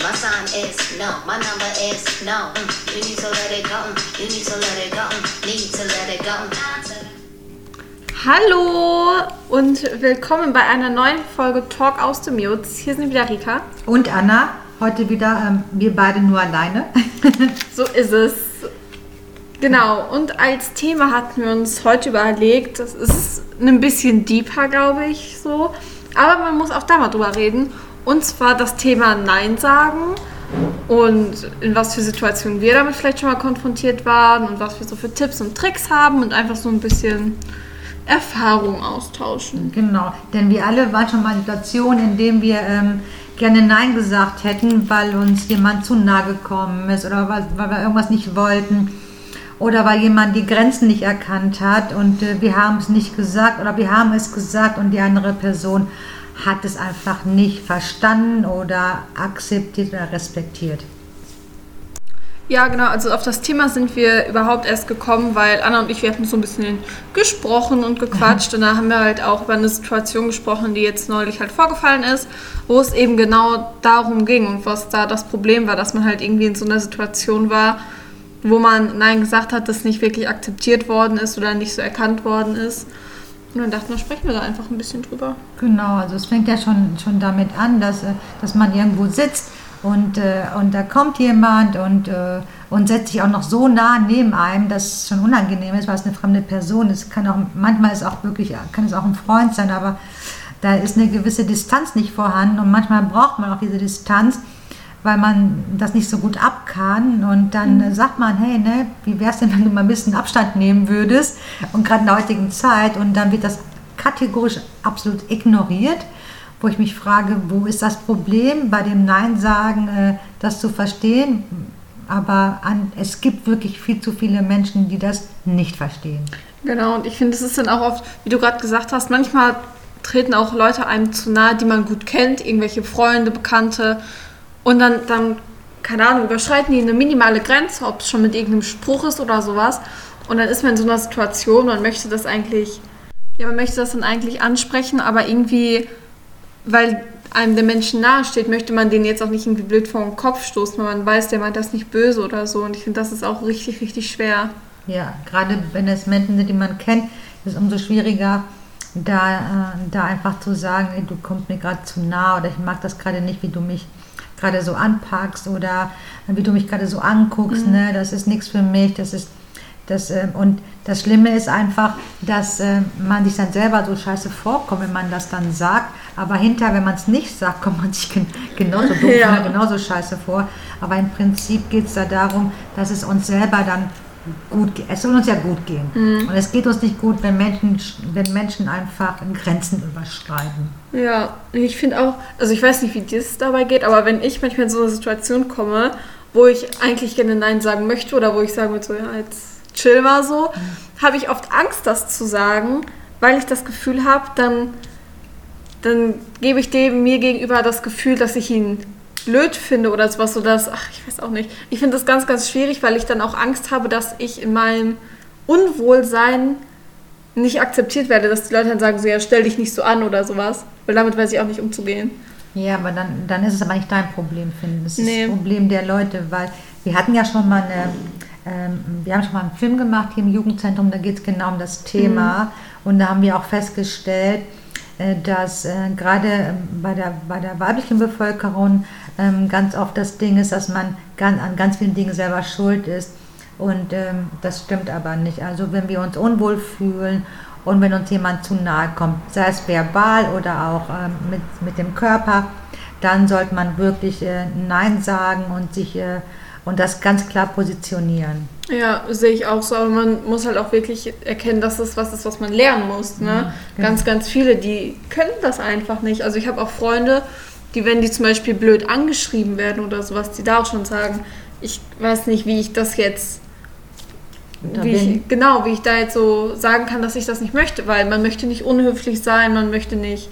My sign is no. My number is no. Mm, You need to let it go. mm, You need to let it go. mm, Need to let it go. Hallo und willkommen bei einer neuen Folge Talk aus dem Mutes. Hier sind wieder Rika. Und Anna, heute wieder ähm, wir beide nur alleine. So ist es. Genau, und als Thema hatten wir uns heute überlegt, das ist ein bisschen deeper, glaube ich, so. Aber man muss auch da mal drüber reden. Und zwar das Thema Nein sagen und in was für Situationen wir damit vielleicht schon mal konfrontiert waren und was wir so für Tipps und Tricks haben und einfach so ein bisschen Erfahrung austauschen. genau, denn wir alle waren schon mal in Situationen, in denen wir ähm, gerne Nein gesagt hätten, weil uns jemand zu nahe gekommen ist oder weil, weil wir irgendwas nicht wollten oder weil jemand die Grenzen nicht erkannt hat und äh, wir haben es nicht gesagt oder wir haben es gesagt und die andere Person hat es einfach nicht verstanden oder akzeptiert oder respektiert. Ja, genau. Also auf das Thema sind wir überhaupt erst gekommen, weil Anna und ich, wir hatten so ein bisschen gesprochen und gequatscht. Und da haben wir halt auch über eine Situation gesprochen, die jetzt neulich halt vorgefallen ist, wo es eben genau darum ging und was da das Problem war, dass man halt irgendwie in so einer Situation war, wo man Nein gesagt hat, das nicht wirklich akzeptiert worden ist oder nicht so erkannt worden ist. Und dann dachten wir, sprechen wir da einfach ein bisschen drüber. Genau, also es fängt ja schon, schon damit an, dass, äh, dass man irgendwo sitzt und, äh, und da kommt jemand und, äh, und setzt sich auch noch so nah neben einem, dass es schon unangenehm ist, weil es eine fremde Person ist. Kann auch, manchmal ist auch wirklich, kann es auch ein Freund sein, aber da ist eine gewisse Distanz nicht vorhanden und manchmal braucht man auch diese Distanz, weil man das nicht so gut ab kann und dann äh, sagt man, hey, ne, wie wär's denn, wenn du mal ein bisschen Abstand nehmen würdest und gerade in der heutigen Zeit und dann wird das kategorisch absolut ignoriert, wo ich mich frage, wo ist das Problem bei dem Nein sagen, äh, das zu verstehen, aber an, es gibt wirklich viel zu viele Menschen, die das nicht verstehen. Genau, und ich finde, es ist dann auch oft, wie du gerade gesagt hast, manchmal treten auch Leute einem zu nahe, die man gut kennt, irgendwelche Freunde, Bekannte. Und dann, dann, keine Ahnung, überschreiten die eine minimale Grenze, ob es schon mit irgendeinem Spruch ist oder sowas. Und dann ist man in so einer Situation, man möchte das eigentlich, ja, man möchte das dann eigentlich ansprechen, aber irgendwie, weil einem der Menschen nahe steht, möchte man den jetzt auch nicht irgendwie blöd vor den Kopf stoßen, weil man weiß, der meint das nicht böse oder so. Und ich finde, das ist auch richtig, richtig schwer. Ja, gerade wenn es Menschen sind, die man kennt, ist es umso schwieriger, da, äh, da einfach zu sagen, du kommst mir gerade zu nah oder ich mag das gerade nicht, wie du mich gerade so anpackst oder wie du mich gerade so anguckst, Mhm. ne? das ist nichts für mich, das ist das, äh, und das Schlimme ist einfach, dass äh, man sich dann selber so scheiße vorkommt, wenn man das dann sagt, aber hinterher, wenn man es nicht sagt, kommt man sich gen genauso doof, Ja. genauso scheiße vor. Aber im Prinzip geht es da darum, dass es uns selber dann gut geht. Es soll uns ja gut gehen. Mhm. Und es geht uns nicht gut, wenn Menschen, wenn Menschen einfach Grenzen überschreiten. Ja, ich finde auch, also ich weiß nicht, wie dir es dabei geht, aber wenn ich manchmal in so eine Situation komme, wo ich eigentlich gerne Nein sagen möchte oder wo ich sagen würde, so, ja, jetzt chill mal so, habe ich oft Angst, das zu sagen, weil ich das Gefühl habe, dann, dann gebe ich dem mir gegenüber das Gefühl, dass ich ihn blöd finde oder sowas, so dass, ach, ich weiß auch nicht. Ich finde das ganz, ganz schwierig, weil ich dann auch Angst habe, dass ich in meinem Unwohlsein nicht akzeptiert werde, dass die Leute dann sagen, so, ja, stell dich nicht so an oder sowas. Weil damit weiß ich auch nicht umzugehen. Ja, aber dann, dann ist es aber nicht dein Problem, finde ich. Das ist Nee. das Problem der Leute, weil wir hatten ja schon mal eine, ähm, wir haben schon mal einen Film gemacht hier im Jugendzentrum, da geht es genau um das Thema. Und da haben wir auch festgestellt, äh, dass äh, gerade ähm, bei der, bei der weiblichen Bevölkerung ähm, ganz oft das Ding ist, dass man ganz, an ganz vielen Dingen selber schuld ist. Und ähm, das stimmt aber nicht. Also wenn wir uns unwohl fühlen und wenn uns jemand zu nahe kommt, sei es verbal oder auch ähm, mit, mit dem Körper, dann sollte man wirklich äh, Nein sagen und sich äh, und das ganz klar positionieren. Ja, sehe ich auch so. Aber man muss halt auch wirklich erkennen, dass das was ist, was man lernen muss. Ne? genau. Ganz, ganz viele, die können das einfach nicht. Also ich habe auch Freunde, die, wenn die zum Beispiel blöd angeschrieben werden oder sowas, die da auch schon sagen, ich weiß nicht, wie ich das jetzt, wie ich, genau, wie ich da jetzt so sagen kann, dass ich das nicht möchte, weil man möchte nicht unhöflich sein, man möchte nicht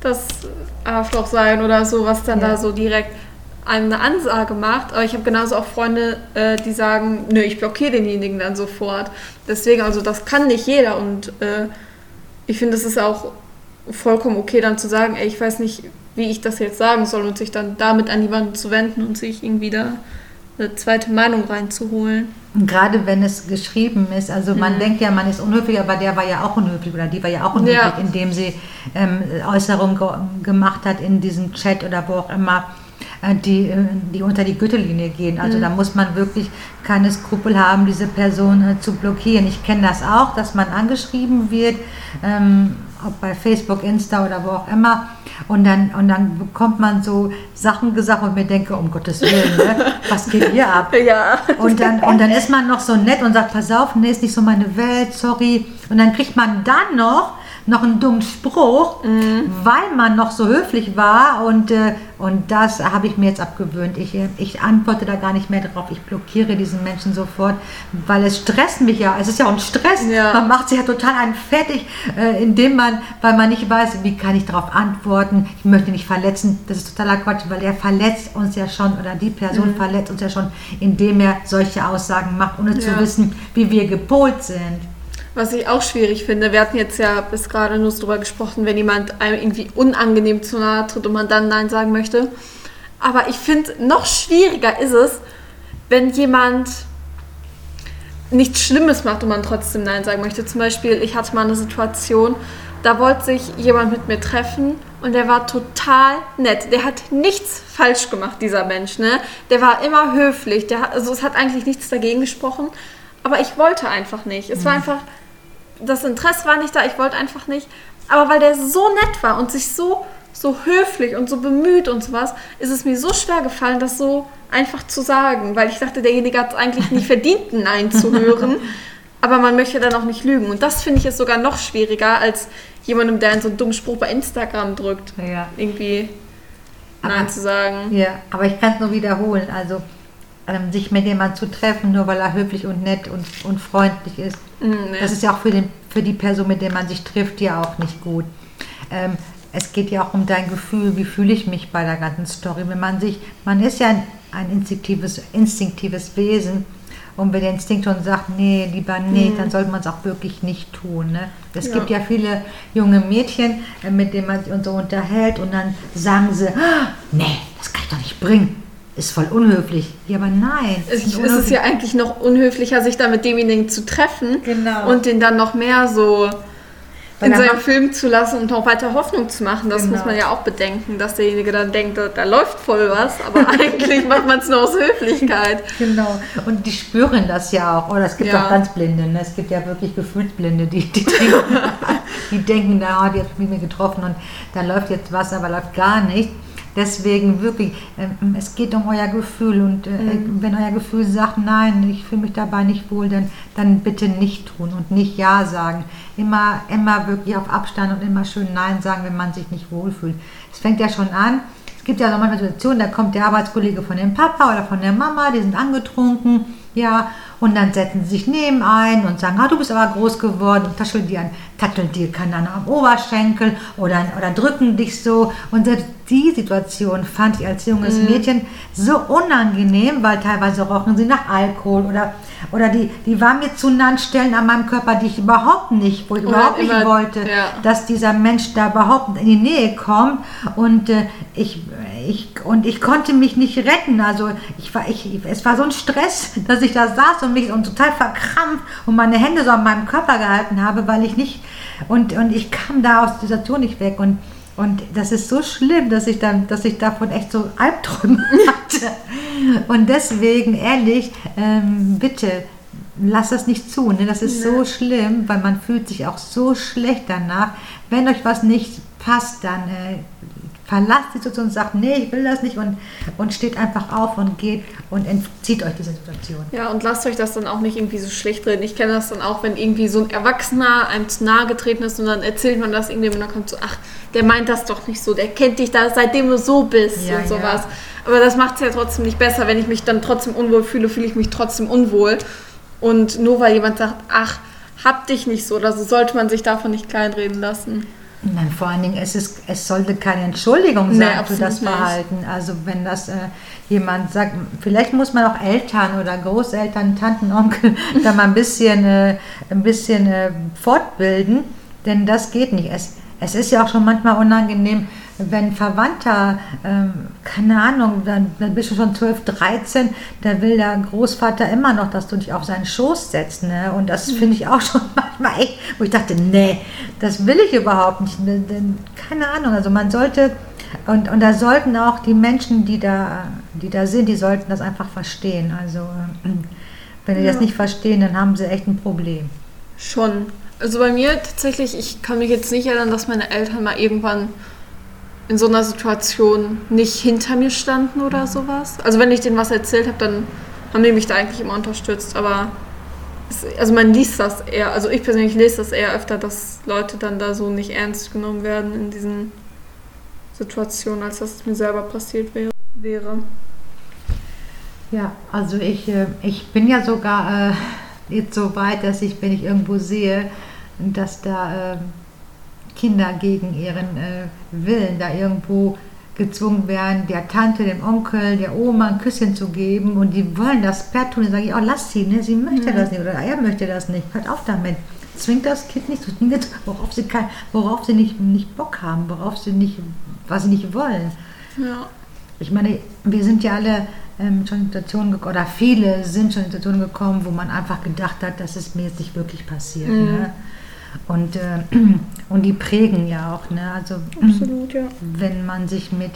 das Arschloch sein oder so, was dann Ja. da so direkt einem eine Ansage macht. Aber ich habe genauso auch Freunde, äh, die sagen, nö, ich blockiere denjenigen dann sofort. Deswegen, also das kann nicht jeder und äh, ich finde, es ist auch vollkommen okay dann zu sagen, ey, ich weiß nicht, wie ich das jetzt sagen soll und sich dann damit an jemanden zu wenden und sich irgendwie da eine zweite Meinung reinzuholen. Und gerade wenn es geschrieben ist, also man denkt ja, man ist unhöflich, aber der war ja auch unhöflich oder die war ja auch unhöflich, Ja. indem sie ähm, Äußerungen ge gemacht hat in diesem Chat oder wo auch immer, äh, die, äh, die unter die Gürtellinie gehen. Also da muss man wirklich keine Skrupel haben, diese Person äh, zu blockieren. Ich kenne das auch, dass man angeschrieben wird, ähm, ob bei Facebook, Insta oder wo auch immer. Und dann, und dann bekommt man so Sachen gesagt, ich mir denke, um Gottes Willen, ne? was geht hier ab? Ja. Und dann, und dann ist man noch so nett und sagt, pass auf, nee, ist nicht so meine Welt, sorry. Und dann kriegt man dann noch, noch einen dummen Spruch, weil man noch so höflich war. Und, äh, und das habe ich mir jetzt abgewöhnt. Ich, äh, ich antworte da gar nicht mehr drauf. Ich blockiere diesen Menschen sofort, weil es stresst mich ja. Es ist ja auch ein Stress. Ja. Man macht sich ja total einen fertig, äh, indem man, weil man nicht weiß, wie kann ich darauf antworten. Ich möchte nicht verletzen. Das ist totaler Quatsch, weil er verletzt uns ja schon oder die Person verletzt uns ja schon, indem er solche Aussagen macht, ohne zu Ja. wissen, wie wir gepolt sind. Was ich auch schwierig finde, wir hatten jetzt ja bis gerade nur darüber gesprochen, wenn jemand einem irgendwie unangenehm zu nahe tritt und man dann Nein sagen möchte. Aber ich finde, noch schwieriger ist es, wenn jemand nichts Schlimmes macht und man trotzdem Nein sagen möchte. Zum Beispiel, ich hatte mal eine Situation, da wollte sich jemand mit mir treffen und der war total nett. Der hat nichts falsch gemacht, dieser Mensch. Ne? Der war immer höflich. Der hat, also es hat eigentlich nichts dagegen gesprochen. Aber ich wollte einfach nicht. Es war einfach, das Interesse war nicht da, ich wollte einfach nicht. Aber weil der so nett war und sich so, so höflich und so bemüht und sowas, ist es mir so schwer gefallen, das so einfach zu sagen. Weil ich dachte, derjenige hat es eigentlich nicht verdient, ein Nein zu hören. Aber man möchte dann auch nicht lügen. Und das finde ich ist sogar noch schwieriger als jemandem, der einen so einen dummen Spruch bei Instagram drückt. Ja. Irgendwie Nein Aber- zu sagen. Ja, aber ich kann es nur wiederholen. Also ähm, sich mit jemandem zu treffen, nur weil er höflich und nett und, und freundlich ist, Mm, nee. das ist ja auch für, den, für die Person, mit der man sich trifft, ja auch nicht gut. Ähm, es geht ja auch um dein Gefühl, wie fühle ich mich bei der ganzen Story. Wenn man sich, man ist ja ein, ein instinktives, instinktives Wesen und wenn der Instinkt schon sagt, nee, lieber nicht, dann sollte man es auch wirklich nicht tun. Ne? Es Ja. gibt ja viele junge Mädchen, äh, mit denen man sich so unterhält und dann sagen sie, ah, nee, das kann ich doch nicht bringen. Ist voll unhöflich. Ja, aber nein. Es nicht ist es ja eigentlich noch unhöflicher, sich da mit demjenigen zu treffen Genau. und den dann noch mehr so in seinem Film zu lassen und noch weiter Hoffnung zu machen. Das Genau. muss man ja auch bedenken, dass derjenige dann denkt, da, da läuft voll was, aber eigentlich macht man es nur aus Höflichkeit. Genau. Und die spüren das ja auch. Oder es gibt Ja. auch ganz Blinde. Ne? Es gibt ja wirklich Gefühlsblinde, die, die, denken, die denken, na, die hat mit mir getroffen und da läuft jetzt was, aber läuft gar nicht. Deswegen wirklich, ähm, es geht um euer Gefühl und äh, wenn euer Gefühl sagt, nein, ich fühle mich dabei nicht wohl, dann, dann bitte nicht tun und nicht Ja sagen. Immer, immer wirklich auf Abstand und immer schön Nein sagen, wenn man sich nicht wohlfühlt. Es fängt ja schon an, es gibt ja so manchmal Situationen, da kommt der Arbeitskollege von dem Papa oder von der Mama, die sind angetrunken, ja, und dann setzen sie sich neben ein und sagen, ah, du bist aber groß geworden und tascheln dir, tatteln dir Ahnung, am Oberschenkel oder, oder drücken dich so. Und selbst die Situation fand ich als junges Mädchen so unangenehm, weil teilweise rochen sie nach Alkohol oder, oder die, die waren mir zu nahen Stellen an meinem Körper, die ich überhaupt nicht, wo ich Oder überhaupt nicht immer- wollte, ja. dass dieser Mensch da überhaupt in die Nähe kommt und äh, ich, ich und ich konnte mich nicht retten. Also ich war, ich, es war so ein Stress, dass ich da saß und mich und total verkrampft und meine Hände so an meinem Körper gehalten habe, weil ich nicht und, und ich kam da aus der Situation nicht weg und und das ist so schlimm, dass ich dann, dass ich davon echt so Albträume hatte. Und deswegen, ehrlich, ähm, bitte, lass das nicht zu. Ne? Das ist so schlimm, weil man fühlt sich auch so schlecht danach. Wenn euch was nicht passt, dann äh, verlasst die Situation und sagt, nee, ich will das nicht und, und steht einfach auf und geht und entzieht euch diese Situation. Ja, und lasst euch das dann auch nicht irgendwie so schlecht reden. Ich kenne das dann auch, wenn irgendwie so ein Erwachsener einem zu nahe getreten ist und dann erzählt man das irgendwie und dann kommt so, ach, der meint das doch nicht so, der kennt dich da, seitdem du so bist Ja, und sowas. ja. Aber das macht es ja trotzdem nicht besser. Wenn ich mich dann trotzdem unwohl fühle, fühle ich mich trotzdem unwohl. Und nur weil jemand sagt, ach, hab dich nicht so, oder so sollte man sich davon nicht kleinreden lassen. Nein, vor allen Dingen, es, ist, es sollte keine Entschuldigung Nee, sein für absolut das nicht. Verhalten. Also wenn das äh, jemand sagt, vielleicht muss man auch Eltern oder Großeltern, Tanten, Onkel da mal ein bisschen, äh, ein bisschen äh, fortbilden, denn das geht nicht. Es, es ist ja auch schon manchmal unangenehm, wenn Verwandter, ähm, keine Ahnung, dann, dann bist du schon 12, 13, da will der Großvater immer noch, dass du dich auf seinen Schoß setzt. Ne? Und das finde ich auch schon manchmal echt, wo ich dachte, nee, das will ich überhaupt nicht. Keine Ahnung, also man sollte, und, und da sollten auch die Menschen, die da, die da sind, die sollten das einfach verstehen. Also äh, wenn die Ja. das nicht verstehen, dann haben sie echt ein Problem. Schon. Also bei mir tatsächlich, ich kann mich jetzt nicht erinnern, dass meine Eltern mal irgendwann in so einer Situation nicht hinter mir standen oder sowas. Also wenn ich denen was erzählt habe, dann haben die mich da eigentlich immer unterstützt. Aber es, also man liest das eher, also ich persönlich lese das eher öfter, dass Leute dann da so nicht ernst genommen werden in diesen Situationen, als dass es mir selber passiert wäre. Ja, also ich, äh, ich bin ja sogar äh, jetzt so weit, dass ich, wenn ich irgendwo sehe, dass da äh, Kinder gegen ihren äh, Willen da irgendwo gezwungen werden, der Tante, dem Onkel, der Oma ein Küsschen zu geben und die wollen das per tun, dann sage ich, oh lass sie, ne? sie möchte das nicht oder er möchte das nicht, hört auf damit. Zwingt das Kind nicht zu zwingen, worauf sie, kein, worauf sie nicht, nicht Bock haben, worauf sie nicht, was sie nicht wollen. Ja. Ich meine, wir sind ja alle ähm, schon in Situationen gekommen, oder viele sind schon in Situationen gekommen, wo man einfach gedacht hat, dass es mir jetzt nicht wirklich passiert. Mhm. Ne? Und, äh, und die prägen ja auch. Ne? Also Absolut, ja. wenn man sich mit,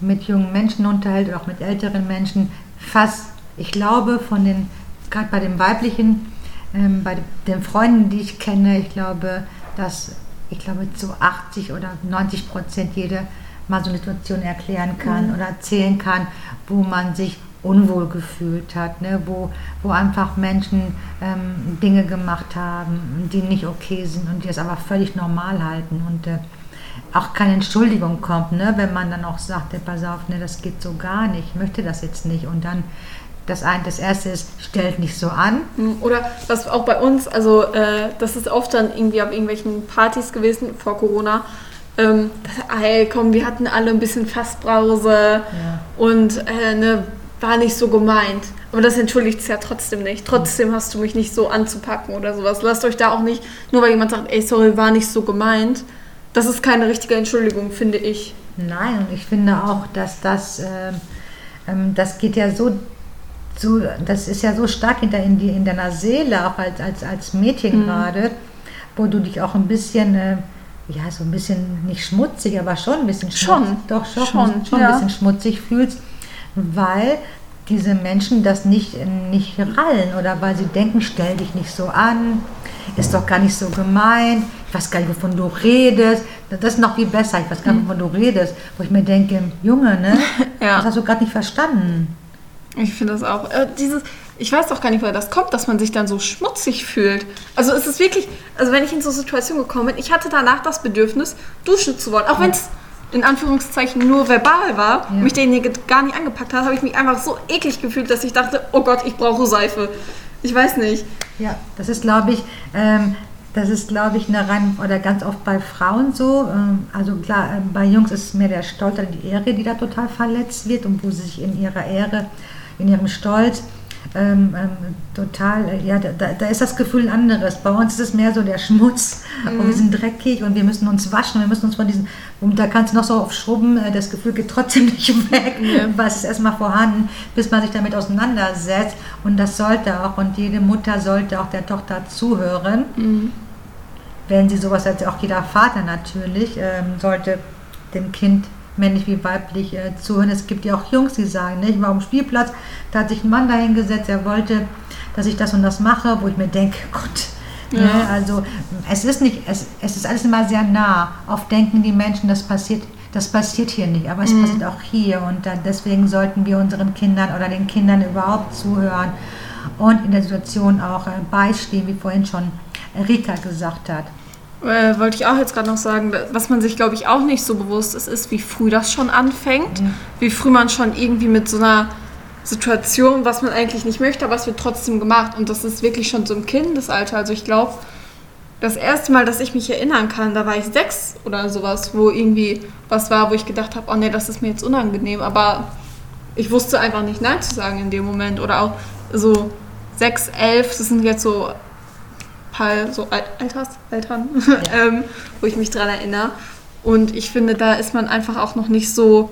mit jungen Menschen unterhält oder auch mit älteren Menschen, fast, ich glaube, von den, gerade bei den weiblichen, ähm, bei den Freunden, die ich kenne, ich glaube, dass, ich glaube, zu 80 oder 90 Prozent jede mal so eine Situation erklären kann Mhm. oder erzählen kann, wo man sich unwohl gefühlt hat, ne? wo, wo einfach Menschen ähm, Dinge gemacht haben, die nicht okay sind und die es aber völlig normal halten und äh, auch keine Entschuldigung kommt, ne? wenn man dann auch sagt, ey, pass auf, ne, das geht so gar nicht, ich möchte das jetzt nicht und dann das, ein, das erste ist, stellt nicht so an. Oder was auch bei uns, also äh, das ist oft dann irgendwie auf irgendwelchen Partys gewesen vor Corona. Ähm, das, ey, komm, wir hatten alle ein bisschen Fassbrause und äh, ne, war nicht so gemeint. Aber das entschuldigt es ja trotzdem nicht. Trotzdem hast du mich nicht so anzupacken oder sowas. Lasst euch da auch nicht, nur weil jemand sagt, ey, sorry, war nicht so gemeint. Das ist keine richtige Entschuldigung, finde ich. Nein, und ich finde auch, dass das, ähm, ähm, das geht ja so, so, das ist ja so stark in, der, in, die, in deiner Seele, auch als, als, als Mädchen Mhm. gerade, wo du dich auch ein bisschen, äh, ja, so ein bisschen nicht schmutzig, aber schon ein bisschen Schon. schmutzig, doch schon, Schon, schon, ja. ein bisschen schmutzig fühlst, weil diese Menschen das nicht, nicht rallen oder weil sie denken, stell dich nicht so an, ist doch gar nicht so gemeint, ich weiß gar nicht, wovon du redest. Das ist noch viel besser, ich weiß gar nicht, wovon du redest. Wo ich mir denke, Junge, ne? Ja. Das hast du gerade nicht verstanden. Ich finde das auch. Äh, dieses, ich weiß auch gar nicht, woher das kommt, dass man sich dann so schmutzig fühlt. Also es ist wirklich, also wenn ich in so Situationen gekommen bin, ich hatte danach das Bedürfnis, duschen zu wollen. Auch wenn es in Anführungszeichen nur verbal war, Ja. mich derjenige gar nicht angepackt hat, habe ich mich einfach so eklig gefühlt, dass ich dachte, oh Gott, ich brauche Seife. Ich weiß nicht. Ja, das ist, glaube ich, ähm, das ist, glaube ich, eine rein oder ganz oft bei Frauen so. Ähm, also klar, äh, bei Jungs ist es mehr der Stolz oder die Ehre, die da total verletzt wird und wo sie sich in ihrer Ehre, in ihrem Stolz ähm, ähm, total, äh, ja, da, da- ist das Gefühl ein anderes. Bei uns ist es mehr so der Schmutz und wir sind dreckig und wir müssen uns waschen, wir müssen uns von diesen, und da kannst du noch so aufschrubben, äh, das Gefühl geht trotzdem nicht weg, weil es ist erstmal vorhanden, bis man sich damit auseinandersetzt. Und das sollte auch und jede Mutter sollte auch der Tochter zuhören, wenn sie sowas hat, auch jeder Vater natürlich, ähm, sollte dem Kind männlich wie weiblich äh, zuhören. Es gibt ja auch Jungs, die sagen, ne, ich war am Spielplatz, da hat sich ein Mann dahingesetzt, er wollte, dass ich das und das mache, wo ich mir denke, Gott, ne, Ja. also es ist nicht, es, es ist alles immer sehr nah. Oft denken die Menschen, das passiert, das passiert hier nicht, aber es passiert auch hier und dann, deswegen sollten wir unseren Kindern oder den Kindern überhaupt zuhören und in der Situation auch äh, beistehen, wie vorhin schon Rika gesagt hat. Äh, wollte ich auch jetzt gerade noch sagen, was man sich, glaube ich, auch nicht so bewusst ist, ist, wie früh das schon anfängt. Wie früh man schon irgendwie mit so einer Situation, was man eigentlich nicht möchte, aber es wird trotzdem gemacht. Und das ist wirklich schon so im Kindesalter. Also ich glaube, das erste Mal, dass ich mich erinnern kann, da war ich sechs oder sowas, wo irgendwie was war, wo ich gedacht habe, oh nee, das ist mir jetzt unangenehm. Aber ich wusste einfach nicht Nein zu sagen in dem Moment. Oder auch so sechs, elf, das sind jetzt so paar so Al- Alters, Eltern, ähm, wo ich mich dran erinnere. Und ich finde, da ist man einfach auch noch nicht so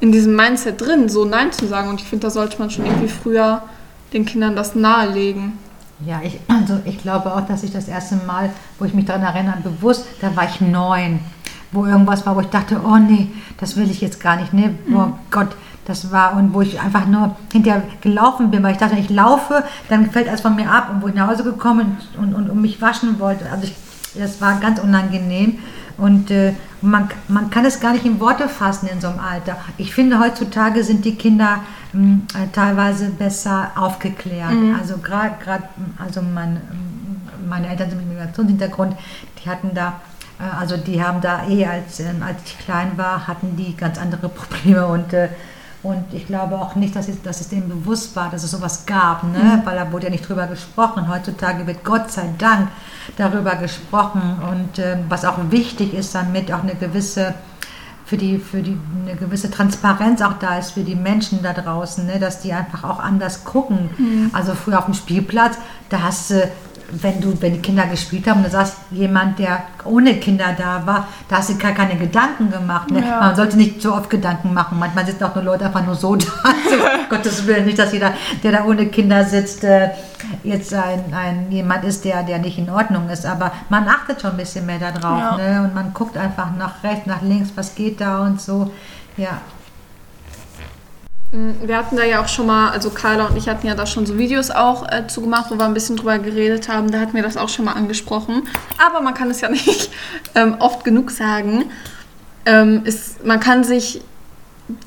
in diesem Mindset drin, so Nein zu sagen. Und ich finde, da sollte man schon irgendwie früher den Kindern das nahelegen. Ja, ich, also ich glaube auch, dass ich das erste Mal, wo ich mich daran erinnere, bewusst, da war ich neun, wo irgendwas war, wo ich dachte, oh nee, das will ich jetzt gar nicht, ne, oh Gott, das war, und wo ich einfach nur hinterher gelaufen bin, weil ich dachte, ich laufe, dann fällt alles von mir ab und wo ich nach Hause gekommen und, und, und mich waschen wollte, also ich, das war ganz unangenehm und äh, man, man kann es gar nicht in Worte fassen in so einem Alter. Ich finde, heutzutage sind die Kinder mh, äh, teilweise besser aufgeklärt. Mhm. Also gerade, also mein, meine Eltern sind mit Migrationshintergrund, die hatten da, äh, also die haben da eh, als, ähm, als ich klein war, hatten die ganz andere Probleme und äh, und ich glaube auch nicht, dass es, dass es denen bewusst war, dass es sowas gab, ne? Mhm. weil da wurde ja nicht drüber gesprochen. Heutzutage wird Gott sei Dank darüber gesprochen und äh, was auch wichtig ist, damit auch eine gewisse für die, für die eine gewisse Transparenz auch da ist für die Menschen da draußen, ne? dass die einfach auch anders gucken. Also früher auf dem Spielplatz, da hast du wenn du, wenn die Kinder gespielt haben, und du sagst, jemand, der ohne Kinder da war, da hast du gar keine Gedanken gemacht. Ne? Ja. Man sollte nicht so oft Gedanken machen. Manchmal sitzen auch nur Leute einfach nur so da. Also, Gottes Willen, nicht, dass jeder, der da ohne Kinder sitzt, äh, jetzt ein, ein jemand ist, der, der nicht in Ordnung ist. Aber man achtet schon ein bisschen mehr darauf. Ja. Ne? Und man guckt einfach nach rechts, nach links, was geht da und so. Ja. Mm, Wir hatten da ja auch schon mal, also Carla und ich hatten ja da schon so Videos auch äh, zugemacht, wo wir ein bisschen drüber geredet haben. Da hatten wir das auch schon mal angesprochen. Aber man kann es ja nicht ähm, oft genug sagen. Ähm, ist, man kann sich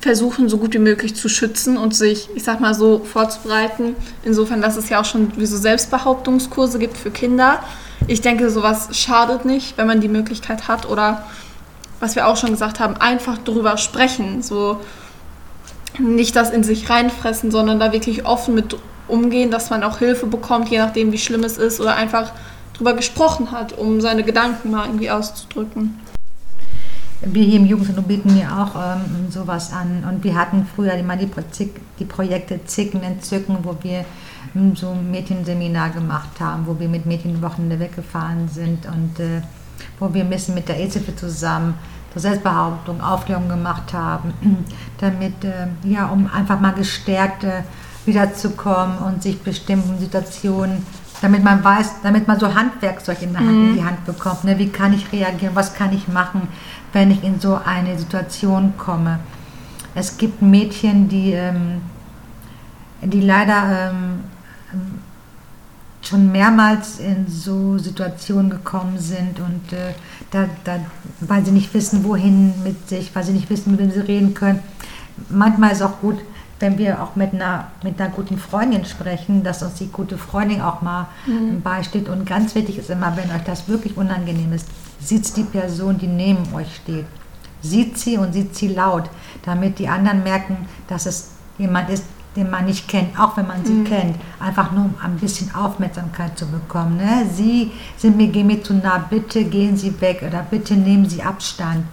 versuchen, so gut wie möglich zu schützen und sich, ich sag mal so, vorzubereiten. Insofern, dass es ja auch schon wie so Selbstbehauptungskurse gibt für Kinder. Ich denke, sowas schadet nicht, wenn man die Möglichkeit hat. Oder was wir auch schon gesagt haben, einfach drüber sprechen. So, nicht das in sich reinfressen, sondern da wirklich offen mit umgehen, dass man auch Hilfe bekommt, je nachdem, wie schlimm es ist, oder einfach drüber gesprochen hat, um seine Gedanken mal irgendwie auszudrücken. Wir hier im Jugendzentrum bieten ja auch ähm, sowas an. Und wir hatten früher immer die, Pro die Projekte Zicken, Entzücken, wo wir ähm, so ein Mädchenseminar gemacht haben, wo wir mit Mädchenwochenende weggefahren sind und äh, wo wir ein bisschen mit der EZF zusammen Selbstbehauptung, Aufklärung gemacht haben, damit, äh, ja, um einfach mal gestärkt äh, wiederzukommen und sich bestimmten Situationen damit man weiß, damit man so Handwerkzeug in, Hand, in die Hand bekommt. Ne? Wie kann ich reagieren? Was kann ich machen, wenn ich in so eine Situation komme? Es gibt Mädchen, die, ähm, die leider ähm, schon mehrmals in so Situationen gekommen sind und äh, da, da, weil sie nicht wissen, wohin mit sich, weil sie nicht wissen, mit wem sie reden können. Manchmal ist auch gut, wenn wir auch mit einer, mit einer guten Freundin sprechen, dass uns die gute Freundin auch mal beisteht. Und ganz wichtig ist immer, wenn euch das wirklich unangenehm ist, sieht die Person, die neben euch steht. Sieht sie und sieht sie laut, damit die anderen merken, dass es jemand ist, den man nicht kennt, auch wenn man sie kennt. Einfach nur, um ein bisschen Aufmerksamkeit zu bekommen. Ne? Sie sind mir, gehen mir zu nah, bitte gehen Sie weg oder bitte nehmen Sie Abstand.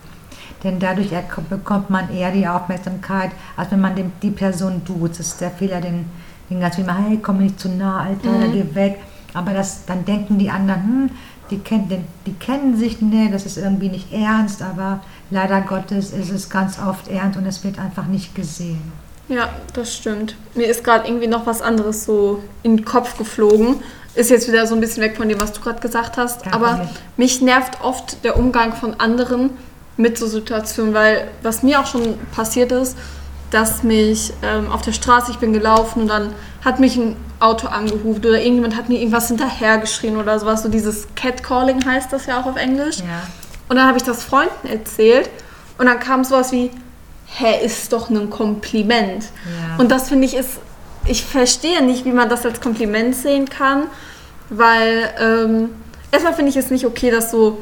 Denn dadurch bekommt man eher die Aufmerksamkeit, als wenn man dem, die Person tut. Das ist der Fehler, den, den ganz viele machen, hey, komm mir nicht zu nah, Alter, geh weg. Aber das, dann denken die anderen, hm, die, kennt, die kennen sich nicht, das ist irgendwie nicht ernst, aber leider Gottes ist es ganz oft ernst und es wird einfach nicht gesehen. Ja, das stimmt. Mir ist gerade irgendwie noch was anderes so in den Kopf geflogen. Ist jetzt wieder so ein bisschen weg von dem, was du gerade gesagt hast. Kein aber mich nervt oft der Umgang von anderen mit so Situationen, weil was mir auch schon passiert ist, dass mich ähm, auf der Straße, ich bin gelaufen und dann hat mich ein Auto angerufen oder irgendjemand hat mir irgendwas hinterhergeschrien oder sowas. So dieses Catcalling heißt das ja auch auf Englisch. Ja. Und dann habe ich das Freunden erzählt und dann kam sowas wie, hä, ist doch ein Kompliment. Ja. Und das finde ich ist, ich verstehe nicht, wie man das als Kompliment sehen kann, weil ähm, erstmal finde ich es nicht okay, dass so,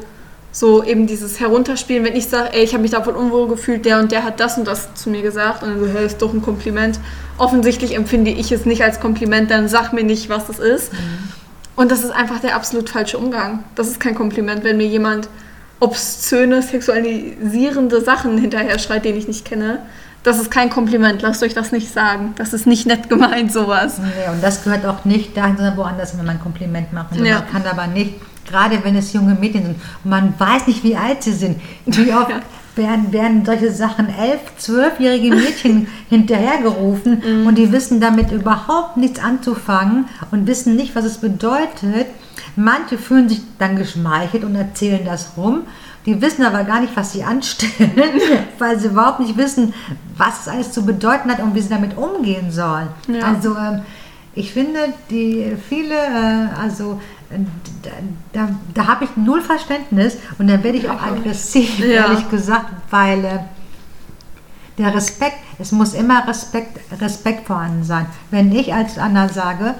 so eben dieses Herunterspielen, wenn ich sage, ey, ich habe mich davon unwohl gefühlt, der und der hat das und das zu mir gesagt und dann so, hä, ist doch ein Kompliment. Offensichtlich empfinde ich es nicht als Kompliment, dann sag mir nicht, was es ist. Und das ist einfach der absolut falsche Umgang. Das ist kein Kompliment, wenn mir jemand obszöne, sexualisierende Sachen hinterher schreit, den ich nicht kenne. Das ist kein Kompliment, lasst euch das nicht sagen. Das ist nicht nett gemeint, sowas. Nee, und das gehört auch nicht dahin, sondern woanders, wenn man ein Kompliment macht. Ja. Man kann aber nicht Gerade wenn es junge Mädchen sind und man weiß nicht, wie alt sie sind. Wie oft werden, werden solche Sachen elf, zwölfjährige Mädchen hinterhergerufen und die wissen damit überhaupt nichts anzufangen und wissen nicht, was es bedeutet. Manche fühlen sich dann geschmeichelt und erzählen das rum. Die wissen aber gar nicht, was sie anstellen, weil sie überhaupt nicht wissen, was es alles zu bedeuten hat und wie sie damit umgehen sollen. Ja. Also ähm, ich finde, die viele, äh, also äh, da, da, da habe ich null Verständnis und dann werde ich auch aggressiv, Ja. ehrlich gesagt, weil äh, der Respekt, es muss immer Respekt, Respekt vorhanden sein. Wenn ich als Anna sage,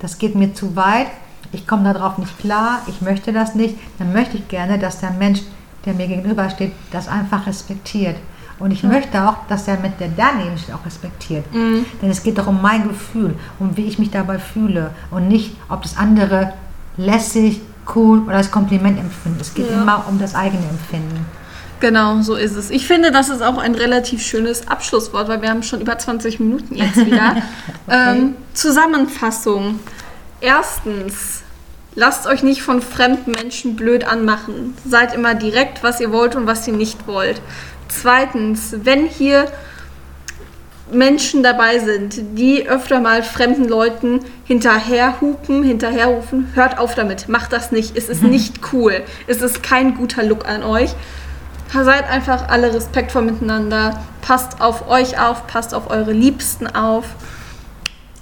das geht mir zu weit, ich komme darauf nicht klar, ich möchte das nicht, dann möchte ich gerne, dass der Mensch, der mir gegenübersteht, das einfach respektiert. Und ich möchte auch, dass der mit der daneben steht auch respektiert. Denn es geht doch um mein Gefühl, um wie ich mich dabei fühle und nicht, ob das andere lässig, cool oder als Kompliment empfinden. Es geht Ja. immer um das eigene Empfinden. Genau, so ist es. Ich finde, das ist auch ein relativ schönes Abschlusswort, weil wir haben schon über 20 Minuten jetzt wieder. ähm, Zusammenfassung. Erstens, lasst euch nicht von fremden Menschen blöd anmachen. Seid immer direkt, was ihr wollt und was ihr nicht wollt. Zweitens, wenn hier Menschen dabei sind, die öfter mal fremden Leuten hinterherhupen, hinterherrufen, hört auf damit, macht das nicht. Es ist nicht cool. Es ist kein guter Look an euch. Seid einfach alle respektvoll miteinander. Passt auf euch auf, passt auf eure Liebsten auf.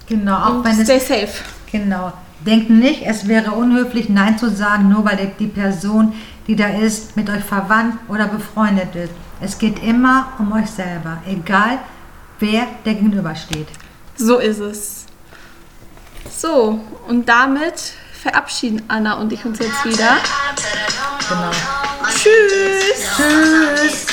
Genau, auch Und wenn es stay safe. Genau. Denkt nicht, es wäre unhöflich, Nein zu sagen, nur weil die- die Person, die da ist, mit euch verwandt oder befreundet ist. Es geht immer um euch selber, egal wer der gegenübersteht. So ist es. So, und damit verabschieden Anna und ich uns jetzt wieder. Genau. Tschüss. Tschüss.